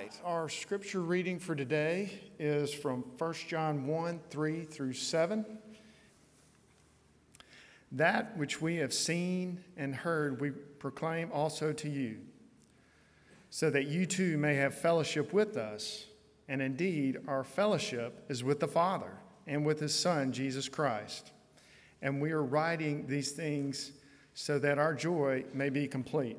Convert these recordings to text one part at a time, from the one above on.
right, our scripture reading for today is from 1 John 1 3 through 7. That which we have seen and heard, we proclaim also to you, so that you too may have fellowship with us. And indeed, our fellowship is with the Father and with his Son, Jesus Christ. And we are writing these things so that our joy may be complete.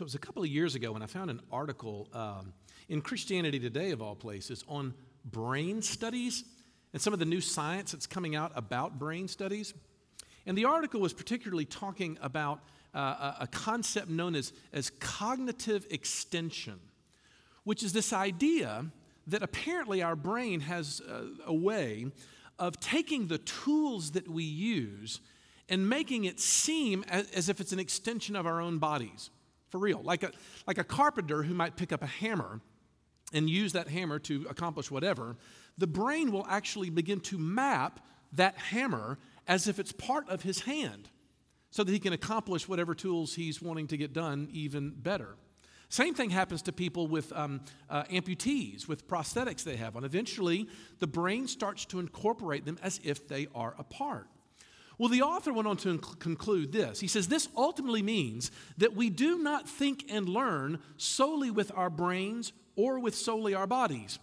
So it was a couple of years ago when I found an article um, in Christianity Today, of all places, on brain studies and some of the new science that's coming out about brain studies. And the article was particularly talking about uh, a concept known as, as cognitive extension, which is this idea that apparently our brain has a, way of taking the tools that we use and making it seem as, as if it's an extension of our own bodies for real. Like a, like a carpenter who might pick up a hammer and use that hammer to accomplish whatever, the brain will actually begin to map that hammer as if it's part of his hand so that he can accomplish whatever tools he's wanting to get done even better. Same thing happens to people with um, uh, amputees, with prosthetics they have on. Eventually, the brain starts to incorporate them as if they are a part. Well, the author went on to inc- conclude this. He says, This ultimately means that we do not think and learn solely with our brains or with solely our bodies.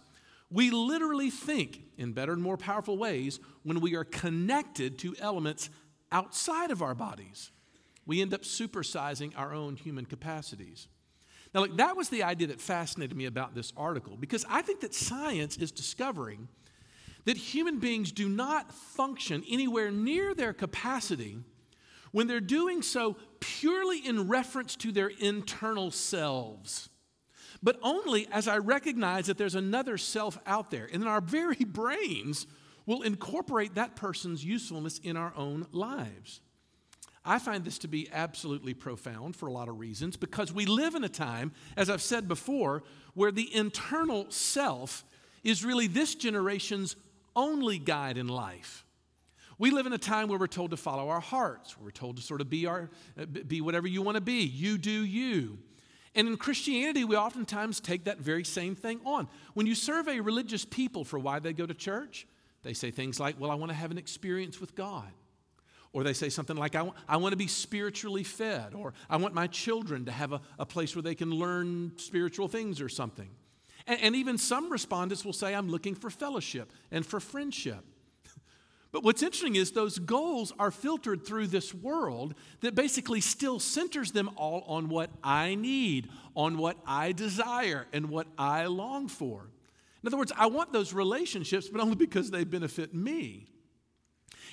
We literally think in better and more powerful ways when we are connected to elements outside of our bodies. We end up supersizing our own human capacities. Now, look, that was the idea that fascinated me about this article because I think that science is discovering that human beings do not function anywhere near their capacity when they're doing so purely in reference to their internal selves, but only as I recognize that there's another self out there. And then our very brains will incorporate that person's usefulness in our own lives. I find this to be absolutely profound for a lot of reasons because we live in a time, as I've said before, where the internal self is really this generation's only guide in life. We live in a time where we're told to follow our hearts. We're told to sort of be, our, uh, be whatever you want to be. You do you. And in Christianity, we oftentimes take that very same thing on. When you survey religious people for why they go to church, they say things like, Well, I want to have an experience with God. Or they say something like, I want, I want to be spiritually fed. Or I want my children to have a, a place where they can learn spiritual things or something. And, and even some respondents will say, I'm looking for fellowship and for friendship. But what's interesting is those goals are filtered through this world that basically still centers them all on what I need, on what I desire, and what I long for. In other words, I want those relationships, but only because they benefit me.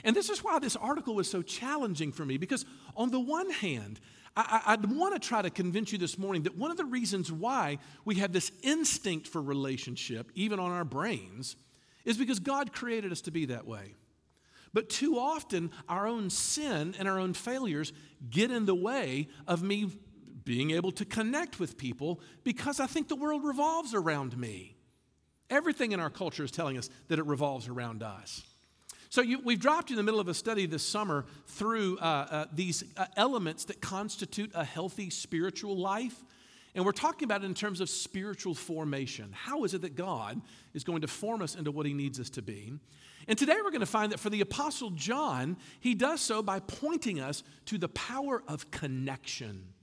And this is why this article was so challenging for me, because on the one hand, I, I want to try to convince you this morning that one of the reasons why we have this instinct for relationship, even on our brains, is because God created us to be that way. But too often, our own sin and our own failures get in the way of me being able to connect with people because I think the world revolves around me. Everything in our culture is telling us that it revolves around us. So you, we've dropped you in the middle of a study this summer through uh, uh, these uh, elements that constitute a healthy spiritual life. And we're talking about it in terms of spiritual formation. How is it that God is going to form us into what He needs us to be? And today we're going to find that for the Apostle John, he does so by pointing us to the power of connection.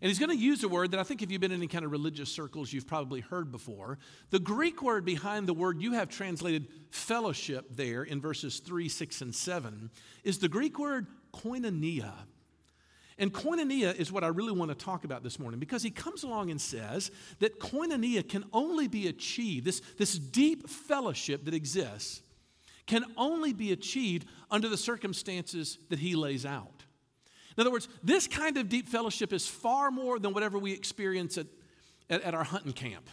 And he's going to use a word that I think if you've been in any kind of religious circles, you've probably heard before. The Greek word behind the word you have translated fellowship there in verses 3, 6, and 7 is the Greek word koinonia. And koinonia is what I really want to talk about this morning because he comes along and says that koinonia can only be achieved, this, this deep fellowship that exists, can only be achieved under the circumstances that he lays out. In other words, this kind of deep fellowship is far more than whatever we experience at, at, at our hunting camp,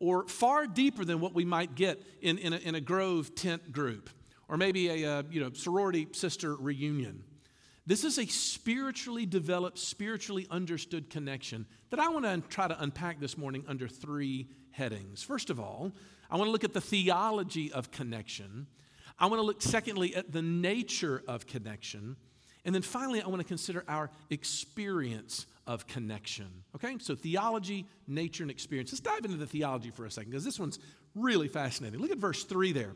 or far deeper than what we might get in, in, a, in a Grove tent group, or maybe a, a you know, sorority sister reunion. This is a spiritually developed, spiritually understood connection that I want to try to unpack this morning under three headings. First of all, I want to look at the theology of connection. I want to look, secondly, at the nature of connection. And then finally, I want to consider our experience of connection. Okay? So, theology, nature, and experience. Let's dive into the theology for a second because this one's really fascinating. Look at verse 3 there.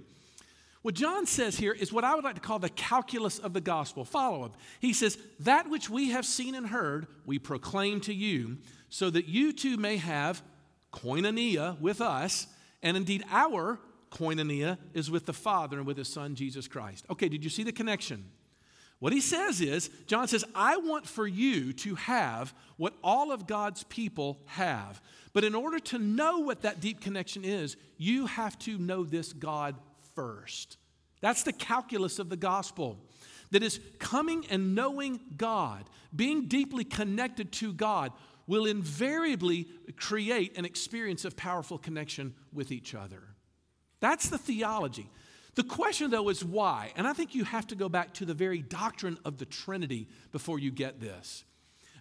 What John says here is what I would like to call the calculus of the gospel. Follow him. He says, That which we have seen and heard, we proclaim to you, so that you too may have koinonia with us, and indeed our koinonia is with the Father and with his Son, Jesus Christ. Okay, did you see the connection? What he says is, John says, I want for you to have what all of God's people have. But in order to know what that deep connection is, you have to know this God first. That's the calculus of the gospel. That is, coming and knowing God, being deeply connected to God, will invariably create an experience of powerful connection with each other. That's the theology. The question, though, is why? And I think you have to go back to the very doctrine of the Trinity before you get this.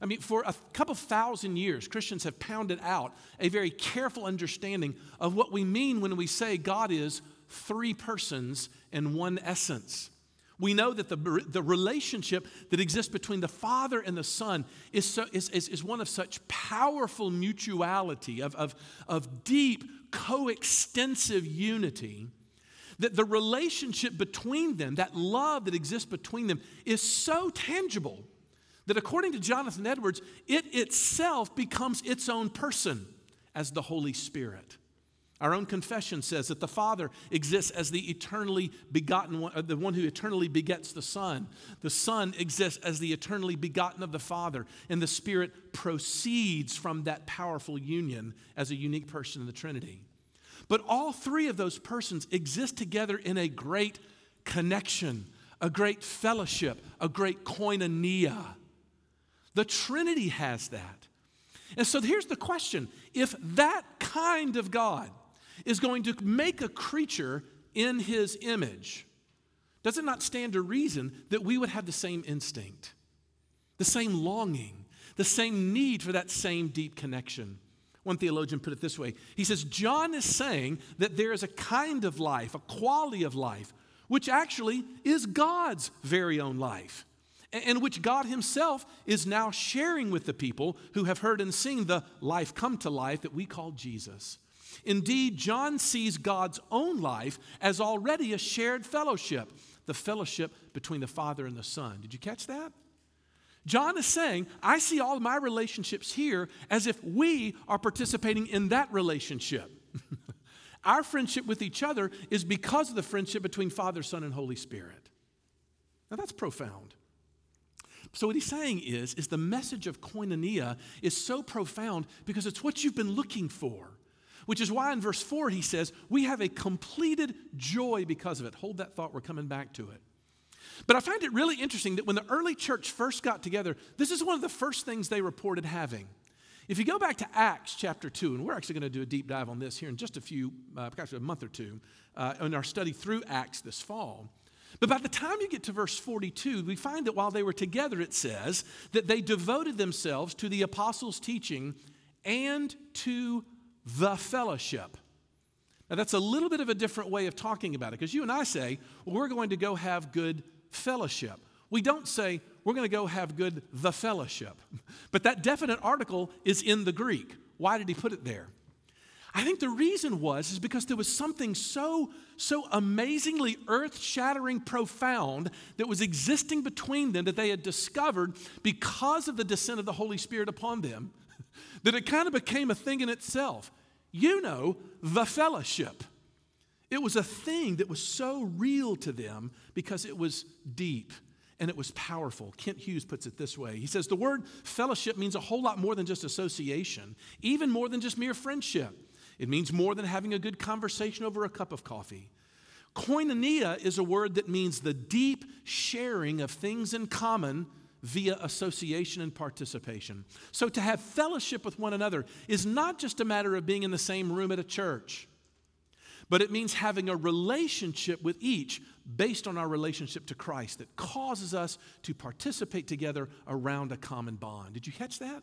I mean, for a couple thousand years, Christians have pounded out a very careful understanding of what we mean when we say God is three persons and one essence. We know that the, the relationship that exists between the Father and the Son is, so, is, is, is one of such powerful mutuality, of, of, of deep, coextensive unity, that the relationship between them, that love that exists between them, is so tangible that according to Jonathan Edwards, it itself becomes its own person as the Holy Spirit. Our own confession says that the Father exists as the eternally begotten one, uh, the one who eternally begets the Son. The Son exists as the eternally begotten of the Father, and the Spirit proceeds from that powerful union as a unique person in the Trinity. But all three of those persons exist together in a great connection, a great fellowship, a great koinonia. The Trinity has that. And so here's the question if that kind of God, is going to make a creature in his image, does it not stand to reason that we would have the same instinct, the same longing, the same need for that same deep connection? One theologian put it this way He says, John is saying that there is a kind of life, a quality of life, which actually is God's very own life, and which God Himself is now sharing with the people who have heard and seen the life come to life that we call Jesus. Indeed, John sees God's own life as already a shared fellowship, the fellowship between the Father and the Son. Did you catch that? John is saying, I see all my relationships here as if we are participating in that relationship. Our friendship with each other is because of the friendship between Father, Son, and Holy Spirit. Now that's profound. So what he's saying is, is the message of koinonia is so profound because it's what you've been looking for which is why in verse 4 he says, We have a completed joy because of it. Hold that thought, we're coming back to it. But I find it really interesting that when the early church first got together, this is one of the first things they reported having. If you go back to Acts chapter 2, and we're actually going to do a deep dive on this here in just a few, uh, actually a month or two, uh, in our study through Acts this fall. But by the time you get to verse 42, we find that while they were together, it says that they devoted themselves to the apostles' teaching and to the fellowship. Now, that's a little bit of a different way of talking about it because you and I say, well, we're going to go have good fellowship. We don't say, we're going to go have good the fellowship. But that definite article is in the Greek. Why did he put it there? I think the reason was is because there was something so so amazingly earth-shattering profound that was existing between them that they had discovered because of the descent of the Holy Spirit upon them that it kind of became a thing in itself. You know, the fellowship. It was a thing that was so real to them because it was deep and it was powerful. Kent Hughes puts it this way He says, The word fellowship means a whole lot more than just association, even more than just mere friendship. It means more than having a good conversation over a cup of coffee. Koinonia is a word that means the deep sharing of things in common via association and participation. So to have fellowship with one another is not just a matter of being in the same room at a church, but it means having a relationship with each based on our relationship to Christ that causes us to participate together around a common bond. Did you catch that?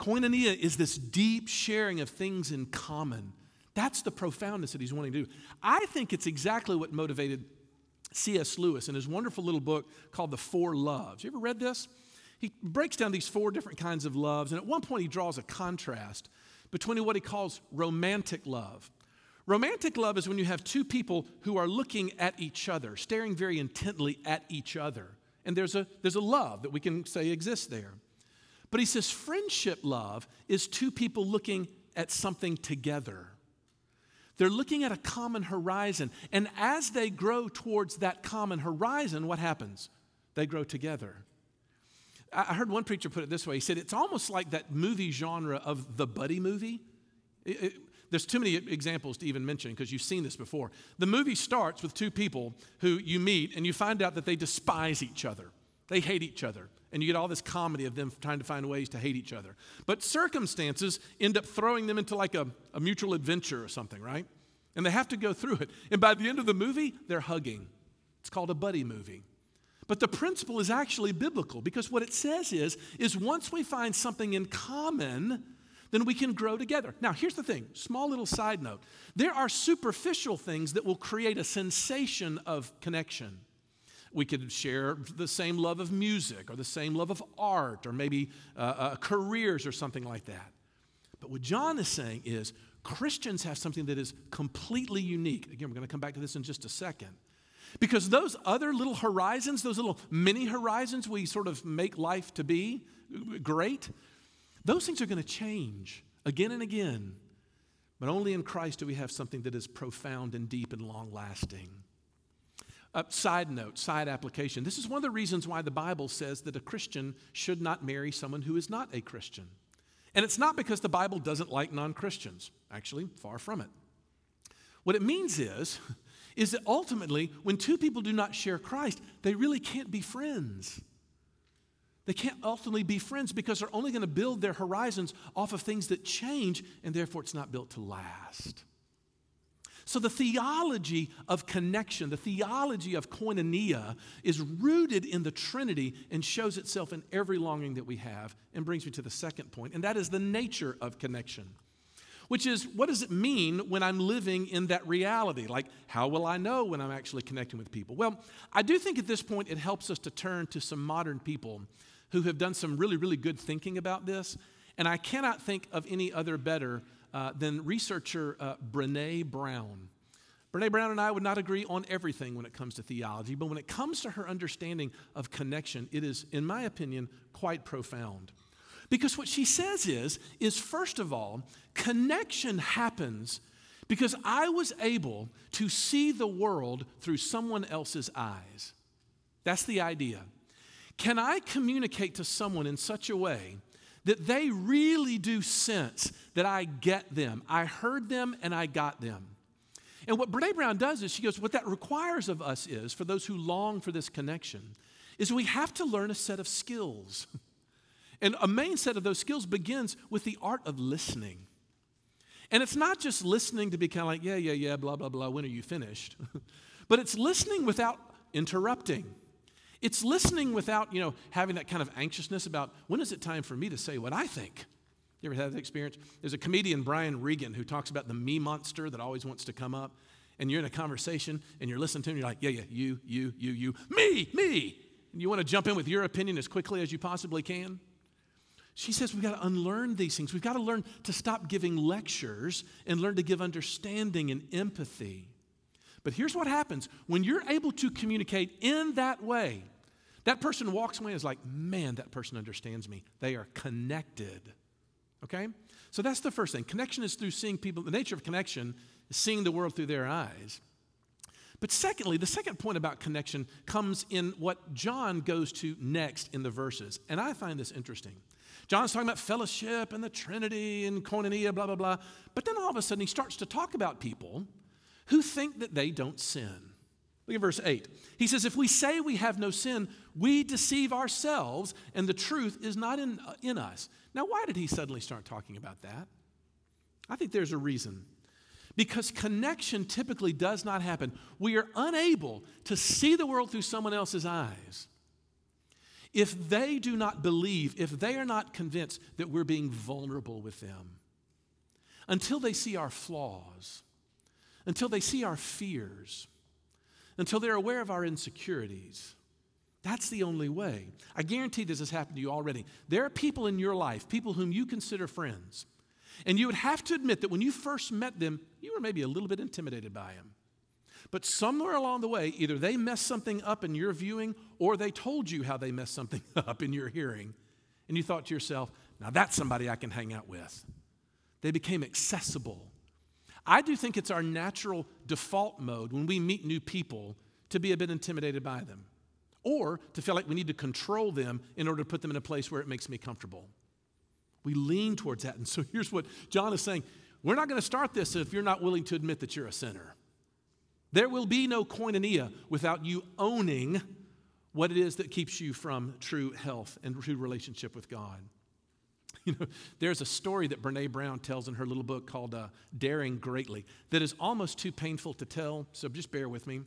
Koinonia is this deep sharing of things in common. That's the profoundness that he's wanting to do. I think it's exactly what motivated C.S. Lewis in his wonderful little book called The Four Loves. You ever read this? He breaks down these four different kinds of loves, and at one point he draws a contrast between what he calls romantic love. Romantic love is when you have two people who are looking at each other, staring very intently at each other. And there's a, there's a love that we can say exists there. But he says friendship love is two people looking at something together. They're looking at a common horizon. And as they grow towards that common horizon, what happens? They grow together. I heard one preacher put it this way. He said, It's almost like that movie genre of the buddy movie. It, it, there's too many examples to even mention because you've seen this before. The movie starts with two people who you meet and you find out that they despise each other, they hate each other and you get all this comedy of them trying to find ways to hate each other. But circumstances end up throwing them into like a, a mutual adventure or something, right? And they have to go through it. And by the end of the movie, they're hugging. It's called a buddy movie. But the principle is actually biblical because what it says is, is once we find something in common, then we can grow together. Now, here's the thing small little side note. There are superficial things that will create a sensation of connection. We could share the same love of music or the same love of art or maybe uh, uh, careers or something like that. But what John is saying is Christians have something that is completely unique. Again, we're going to come back to this in just a second. Because those other little horizons, those little mini horizons we sort of make life to be great, those things are going to change again and again. But only in Christ do we have something that is profound and deep and long lasting. Uh, side note, side application. This is one of the reasons why the Bible says that a Christian should not marry someone who is not a Christian. And it's not because the Bible doesn't like non Christians, actually, far from it. What it means is, is that ultimately, when two people do not share Christ, they really can't be friends. They can't ultimately be friends because they're only going to build their horizons off of things that change, and therefore it's not built to last. So, the theology of connection, the theology of koinonia, is rooted in the Trinity and shows itself in every longing that we have, and brings me to the second point, and that is the nature of connection. Which is, what does it mean when I'm living in that reality? Like, how will I know when I'm actually connecting with people? Well, I do think at this point it helps us to turn to some modern people who have done some really, really good thinking about this. And I cannot think of any other better uh, than researcher uh, Brene Brown. Brene Brown and I would not agree on everything when it comes to theology, but when it comes to her understanding of connection, it is, in my opinion, quite profound. Because what she says is, is first of all, connection happens because I was able to see the world through someone else's eyes. That's the idea. Can I communicate to someone in such a way that they really do sense that I get them. I heard them and I got them. And what Brene Brown does is she goes, what that requires of us is, for those who long for this connection, is we have to learn a set of skills. And a main set of those skills begins with the art of listening. And it's not just listening to be kind of like, yeah, yeah, yeah, blah, blah, blah, when are you finished? but it's listening without interrupting. It's listening without, you know, having that kind of anxiousness about when is it time for me to say what I think. You ever had that experience? There's a comedian, Brian Regan, who talks about the me monster that always wants to come up. And you're in a conversation and you're listening to him, you're like, yeah, yeah, you, you, you, you, me, me. And you want to jump in with your opinion as quickly as you possibly can. She says we've got to unlearn these things. We've got to learn to stop giving lectures and learn to give understanding and empathy. But here's what happens when you're able to communicate in that way, that person walks away and is like, man, that person understands me. They are connected. Okay? So that's the first thing. Connection is through seeing people. The nature of connection is seeing the world through their eyes. But secondly, the second point about connection comes in what John goes to next in the verses. And I find this interesting. John's talking about fellowship and the Trinity and koinonia, blah, blah, blah. But then all of a sudden he starts to talk about people who think that they don't sin. Look at verse 8. He says, If we say we have no sin, we deceive ourselves, and the truth is not in, uh, in us. Now, why did he suddenly start talking about that? I think there's a reason. Because connection typically does not happen. We are unable to see the world through someone else's eyes. If they do not believe, if they are not convinced that we're being vulnerable with them, until they see our flaws, until they see our fears, until they're aware of our insecurities, that's the only way. I guarantee this has happened to you already. There are people in your life, people whom you consider friends, and you would have to admit that when you first met them, you were maybe a little bit intimidated by them. But somewhere along the way, either they messed something up in your viewing or they told you how they messed something up in your hearing. And you thought to yourself, now that's somebody I can hang out with. They became accessible. I do think it's our natural default mode when we meet new people to be a bit intimidated by them or to feel like we need to control them in order to put them in a place where it makes me comfortable. We lean towards that. And so here's what John is saying we're not going to start this if you're not willing to admit that you're a sinner. There will be no koinonia without you owning what it is that keeps you from true health and true relationship with God. You know, there's a story that Brene Brown tells in her little book called uh, Daring Greatly that is almost too painful to tell, so just bear with me.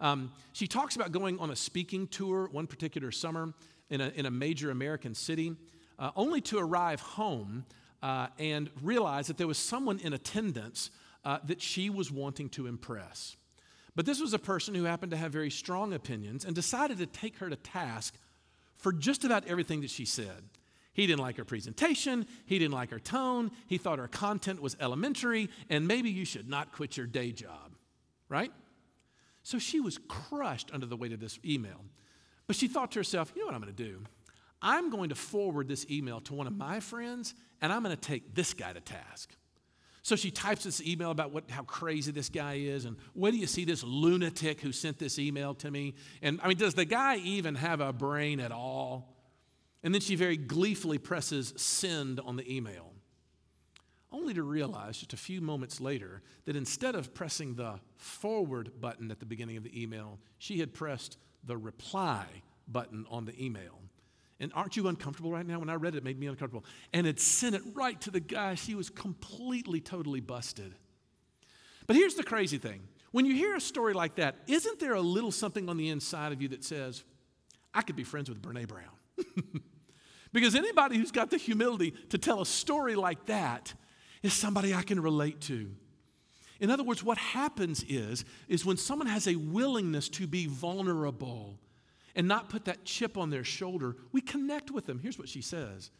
Um, she talks about going on a speaking tour one particular summer in a, in a major American city, uh, only to arrive home uh, and realize that there was someone in attendance uh, that she was wanting to impress. But this was a person who happened to have very strong opinions and decided to take her to task for just about everything that she said. He didn't like her presentation, he didn't like her tone, he thought her content was elementary, and maybe you should not quit your day job, right? So she was crushed under the weight of this email. But she thought to herself, you know what I'm going to do? I'm going to forward this email to one of my friends, and I'm going to take this guy to task. So she types this email about what, how crazy this guy is, and where do you see this lunatic who sent this email to me? And I mean, does the guy even have a brain at all? And then she very gleefully presses send on the email, only to realize just a few moments later that instead of pressing the forward button at the beginning of the email, she had pressed the reply button on the email. And aren't you uncomfortable right now? When I read it, it made me uncomfortable. And it sent it right to the guy. She was completely, totally busted. But here's the crazy thing when you hear a story like that, isn't there a little something on the inside of you that says, I could be friends with Brene Brown? because anybody who's got the humility to tell a story like that is somebody I can relate to. In other words, what happens is, is when someone has a willingness to be vulnerable, and not put that chip on their shoulder, we connect with them. Here's what she says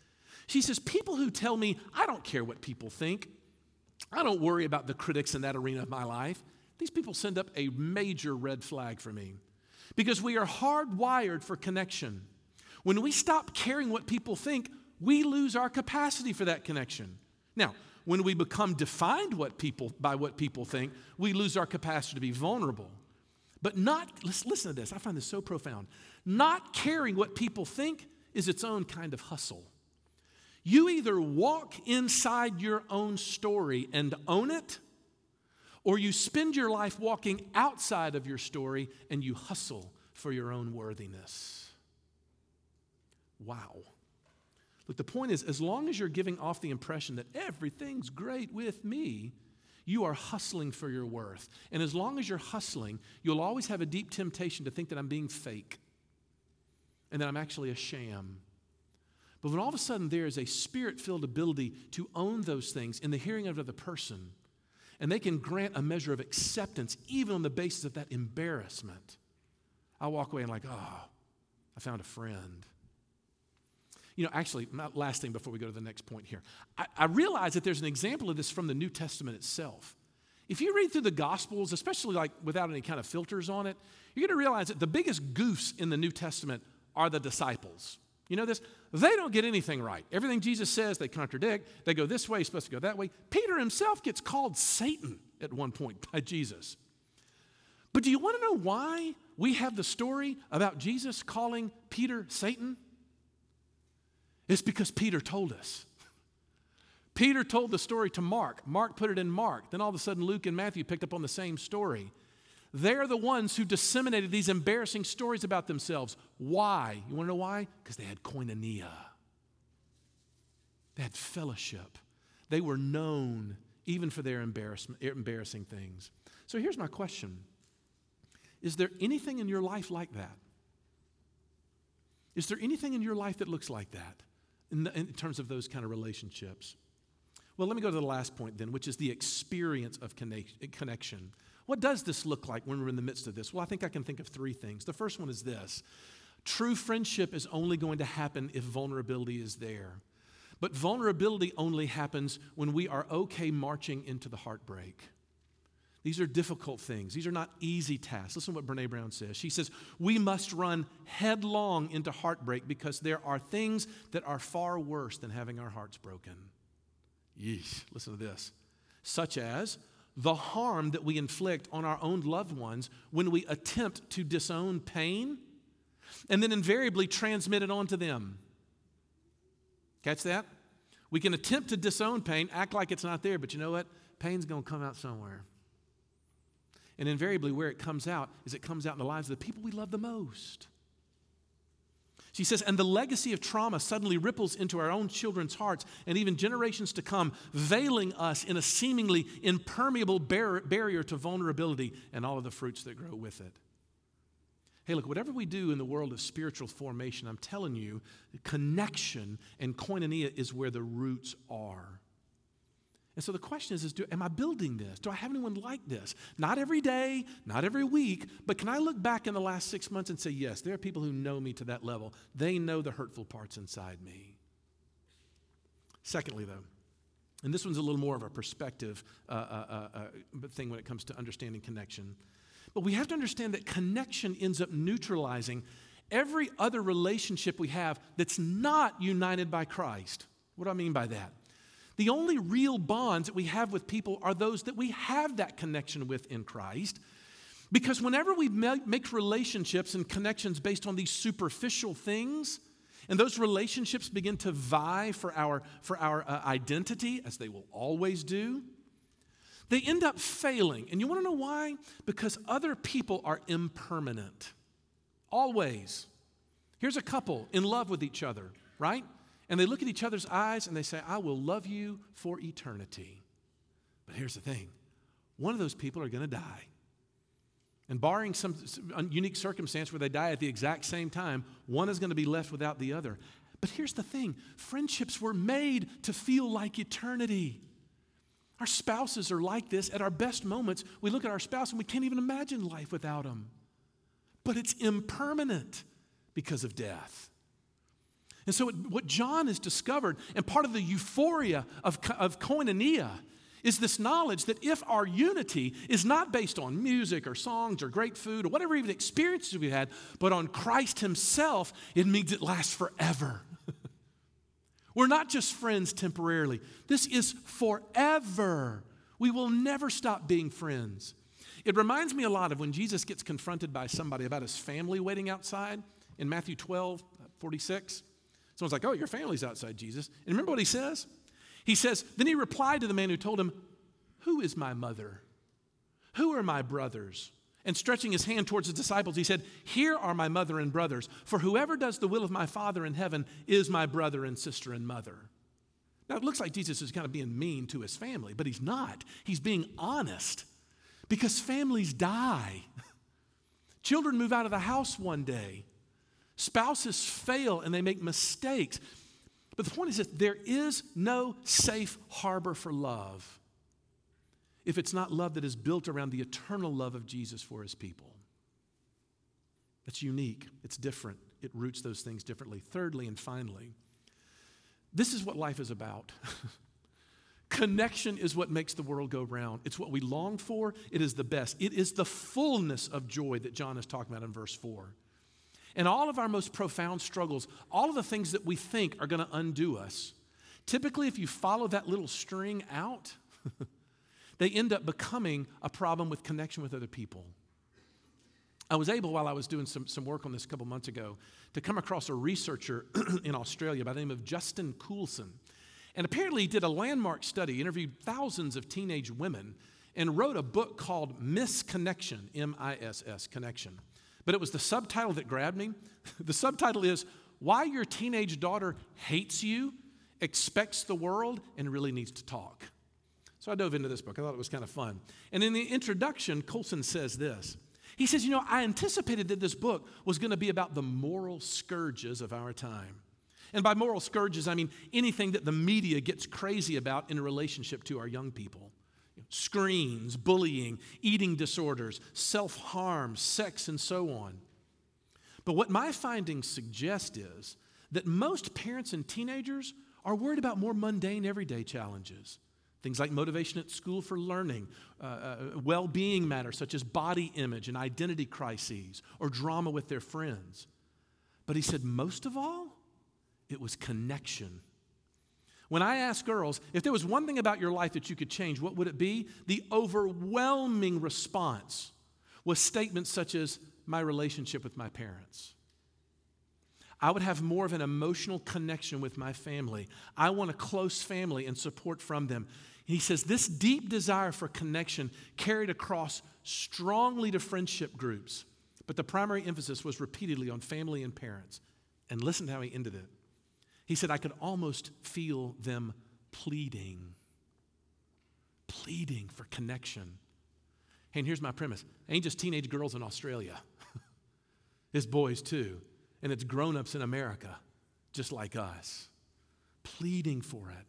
She says, People who tell me, I don't care what people think, I don't worry about the critics in that arena of my life, these people send up a major red flag for me because we are hardwired for connection. When we stop caring what people think, we lose our capacity for that connection. Now, when we become defined what people, by what people think, we lose our capacity to be vulnerable. But not, listen to this, I find this so profound. Not caring what people think is its own kind of hustle. You either walk inside your own story and own it, or you spend your life walking outside of your story and you hustle for your own worthiness. Wow. Look, the point is, as long as you're giving off the impression that everything's great with me, you are hustling for your worth. And as long as you're hustling, you'll always have a deep temptation to think that I'm being fake and that I'm actually a sham. But when all of a sudden there is a spirit filled ability to own those things in the hearing of another person, and they can grant a measure of acceptance even on the basis of that embarrassment, I walk away and, like, oh, I found a friend. You know, actually, last thing before we go to the next point here, I, I realize that there's an example of this from the New Testament itself. If you read through the Gospels, especially like without any kind of filters on it, you're going to realize that the biggest goofs in the New Testament are the disciples. You know this? They don't get anything right. Everything Jesus says, they contradict. They go this way, supposed to go that way. Peter himself gets called Satan at one point by Jesus. But do you want to know why we have the story about Jesus calling Peter Satan? It's because Peter told us. Peter told the story to Mark. Mark put it in Mark. Then all of a sudden, Luke and Matthew picked up on the same story. They're the ones who disseminated these embarrassing stories about themselves. Why? You want to know why? Because they had koinonia, they had fellowship. They were known even for their embarrassing things. So here's my question Is there anything in your life like that? Is there anything in your life that looks like that in, the, in terms of those kind of relationships? Well, let me go to the last point then, which is the experience of connection. What does this look like when we're in the midst of this? Well, I think I can think of three things. The first one is this true friendship is only going to happen if vulnerability is there. But vulnerability only happens when we are okay marching into the heartbreak. These are difficult things. These are not easy tasks. Listen to what Brene Brown says. She says, We must run headlong into heartbreak because there are things that are far worse than having our hearts broken. Yeesh, listen to this. Such as the harm that we inflict on our own loved ones when we attempt to disown pain and then invariably transmit it on to them. Catch that? We can attempt to disown pain, act like it's not there, but you know what? Pain's going to come out somewhere. And invariably, where it comes out is it comes out in the lives of the people we love the most. She says, and the legacy of trauma suddenly ripples into our own children's hearts and even generations to come, veiling us in a seemingly impermeable bar- barrier to vulnerability and all of the fruits that grow with it. Hey, look, whatever we do in the world of spiritual formation, I'm telling you, connection and koinonia is where the roots are. And so the question is, is do, am I building this? Do I have anyone like this? Not every day, not every week, but can I look back in the last six months and say, yes, there are people who know me to that level. They know the hurtful parts inside me. Secondly, though, and this one's a little more of a perspective uh, uh, uh, uh thing when it comes to understanding connection. But we have to understand that connection ends up neutralizing every other relationship we have that's not united by Christ. What do I mean by that? The only real bonds that we have with people are those that we have that connection with in Christ. Because whenever we make relationships and connections based on these superficial things, and those relationships begin to vie for our, for our uh, identity, as they will always do, they end up failing. And you want to know why? Because other people are impermanent. Always. Here's a couple in love with each other, right? And they look at each other's eyes and they say, I will love you for eternity. But here's the thing one of those people are going to die. And barring some unique circumstance where they die at the exact same time, one is going to be left without the other. But here's the thing friendships were made to feel like eternity. Our spouses are like this. At our best moments, we look at our spouse and we can't even imagine life without them. But it's impermanent because of death. And so, what John has discovered, and part of the euphoria of, of koinonia, is this knowledge that if our unity is not based on music or songs or great food or whatever even experiences we had, but on Christ Himself, it means it lasts forever. We're not just friends temporarily, this is forever. We will never stop being friends. It reminds me a lot of when Jesus gets confronted by somebody about his family waiting outside in Matthew 12, 46. Someone's like, Oh, your family's outside, Jesus. And remember what he says? He says, Then he replied to the man who told him, Who is my mother? Who are my brothers? And stretching his hand towards his disciples, he said, Here are my mother and brothers, for whoever does the will of my Father in heaven is my brother and sister and mother. Now, it looks like Jesus is kind of being mean to his family, but he's not. He's being honest because families die. Children move out of the house one day. Spouses fail and they make mistakes. But the point is that there is no safe harbor for love if it's not love that is built around the eternal love of Jesus for his people. That's unique, it's different, it roots those things differently. Thirdly and finally, this is what life is about. Connection is what makes the world go round. It's what we long for. It is the best. It is the fullness of joy that John is talking about in verse 4. And all of our most profound struggles, all of the things that we think are going to undo us, typically, if you follow that little string out, they end up becoming a problem with connection with other people. I was able, while I was doing some, some work on this a couple months ago, to come across a researcher in Australia by the name of Justin Coulson. And apparently, he did a landmark study, interviewed thousands of teenage women, and wrote a book called Miss Connection, M I S S, Connection. But it was the subtitle that grabbed me. the subtitle is Why Your Teenage Daughter Hates You, Expects the World, and Really Needs to Talk. So I dove into this book. I thought it was kind of fun. And in the introduction, Coulson says this. He says, You know, I anticipated that this book was going to be about the moral scourges of our time. And by moral scourges, I mean anything that the media gets crazy about in relationship to our young people screens, bullying, eating disorders, self harm, sex, and so on. But what my findings suggest is that most parents and teenagers are worried about more mundane everyday challenges. Things like motivation at school for learning, uh, uh, well being matters such as body image and identity crises, or drama with their friends. But he said, most of all, it was connection. When I ask girls, if there was one thing about your life that you could change, what would it be? The overwhelming response was statements such as, my relationship with my parents. I would have more of an emotional connection with my family. I want a close family and support from them. He says this deep desire for connection carried across strongly to friendship groups, but the primary emphasis was repeatedly on family and parents. And listen to how he ended it. He said, I could almost feel them pleading, pleading for connection. And here's my premise ain't just teenage girls in Australia, it's boys too, and it's grown ups in America, just like us, pleading for it.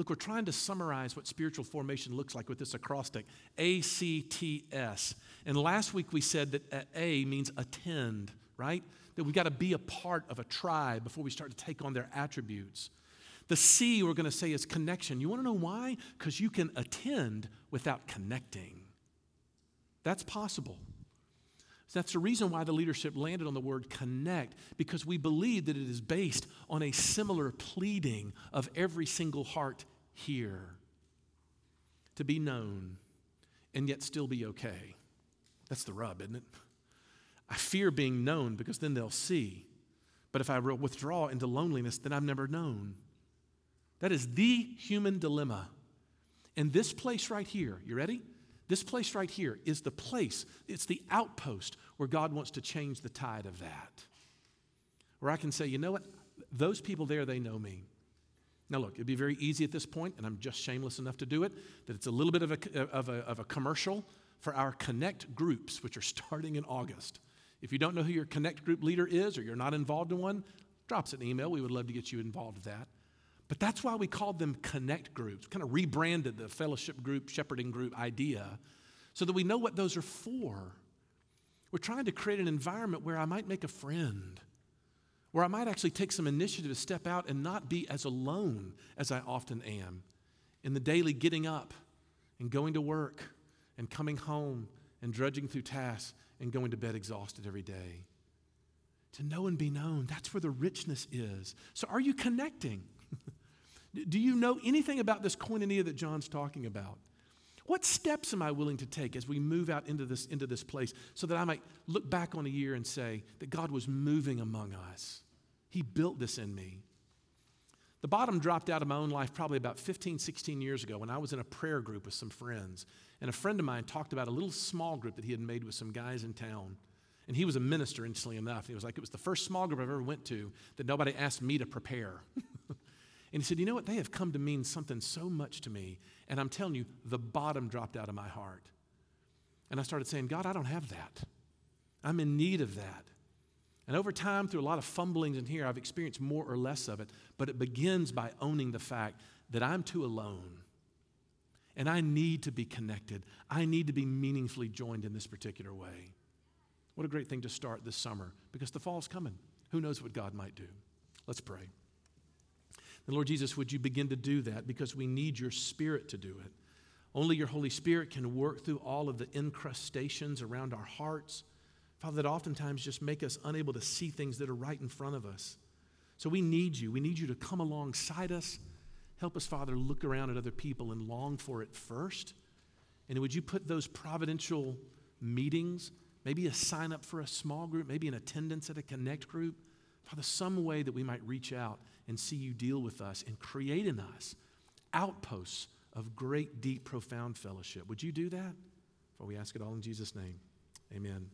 Look, we're trying to summarize what spiritual formation looks like with this acrostic A C T S. And last week we said that A means attend, right? That we've got to be a part of a tribe before we start to take on their attributes. The C, we're going to say, is connection. You want to know why? Because you can attend without connecting. That's possible. That's the reason why the leadership landed on the word connect, because we believe that it is based on a similar pleading of every single heart here to be known and yet still be okay. That's the rub, isn't it? I fear being known because then they'll see. But if I withdraw into loneliness, then I've never known. That is the human dilemma. And this place right here, you ready? This place right here is the place, it's the outpost where God wants to change the tide of that. Where I can say, you know what? Those people there, they know me. Now, look, it'd be very easy at this point, and I'm just shameless enough to do it, that it's a little bit of a, of a, of a commercial for our Connect groups, which are starting in August. If you don't know who your Connect group leader is or you're not involved in one, drop us an email. We would love to get you involved with that. But that's why we called them Connect groups, kind of rebranded the fellowship group, shepherding group idea so that we know what those are for. We're trying to create an environment where I might make a friend, where I might actually take some initiative to step out and not be as alone as I often am in the daily getting up and going to work and coming home and drudging through tasks and going to bed exhausted every day. To know and be known, that's where the richness is. So, are you connecting? Do you know anything about this koinonia that John's talking about? What steps am I willing to take as we move out into this, into this place so that I might look back on a year and say that God was moving among us? He built this in me. The bottom dropped out of my own life probably about 15, 16 years ago when I was in a prayer group with some friends. And a friend of mine talked about a little small group that he had made with some guys in town. And he was a minister, interestingly enough. He was like, it was the first small group I've ever went to that nobody asked me to prepare. and he said, you know what? They have come to mean something so much to me. And I'm telling you, the bottom dropped out of my heart. And I started saying, God, I don't have that. I'm in need of that. And over time, through a lot of fumblings in here, I've experienced more or less of it. But it begins by owning the fact that I'm too alone. And I need to be connected. I need to be meaningfully joined in this particular way. What a great thing to start this summer because the fall's coming. Who knows what God might do? Let's pray. And Lord Jesus, would you begin to do that because we need your spirit to do it. Only your Holy Spirit can work through all of the incrustations around our hearts Father, that oftentimes just make us unable to see things that are right in front of us. So we need you. We need you to come alongside us. Help us, Father, look around at other people and long for it first. And would you put those providential meetings, maybe a sign up for a small group, maybe an attendance at a connect group, Father, some way that we might reach out and see you deal with us and create in us outposts of great, deep, profound fellowship. Would you do that? For we ask it all in Jesus' name. Amen.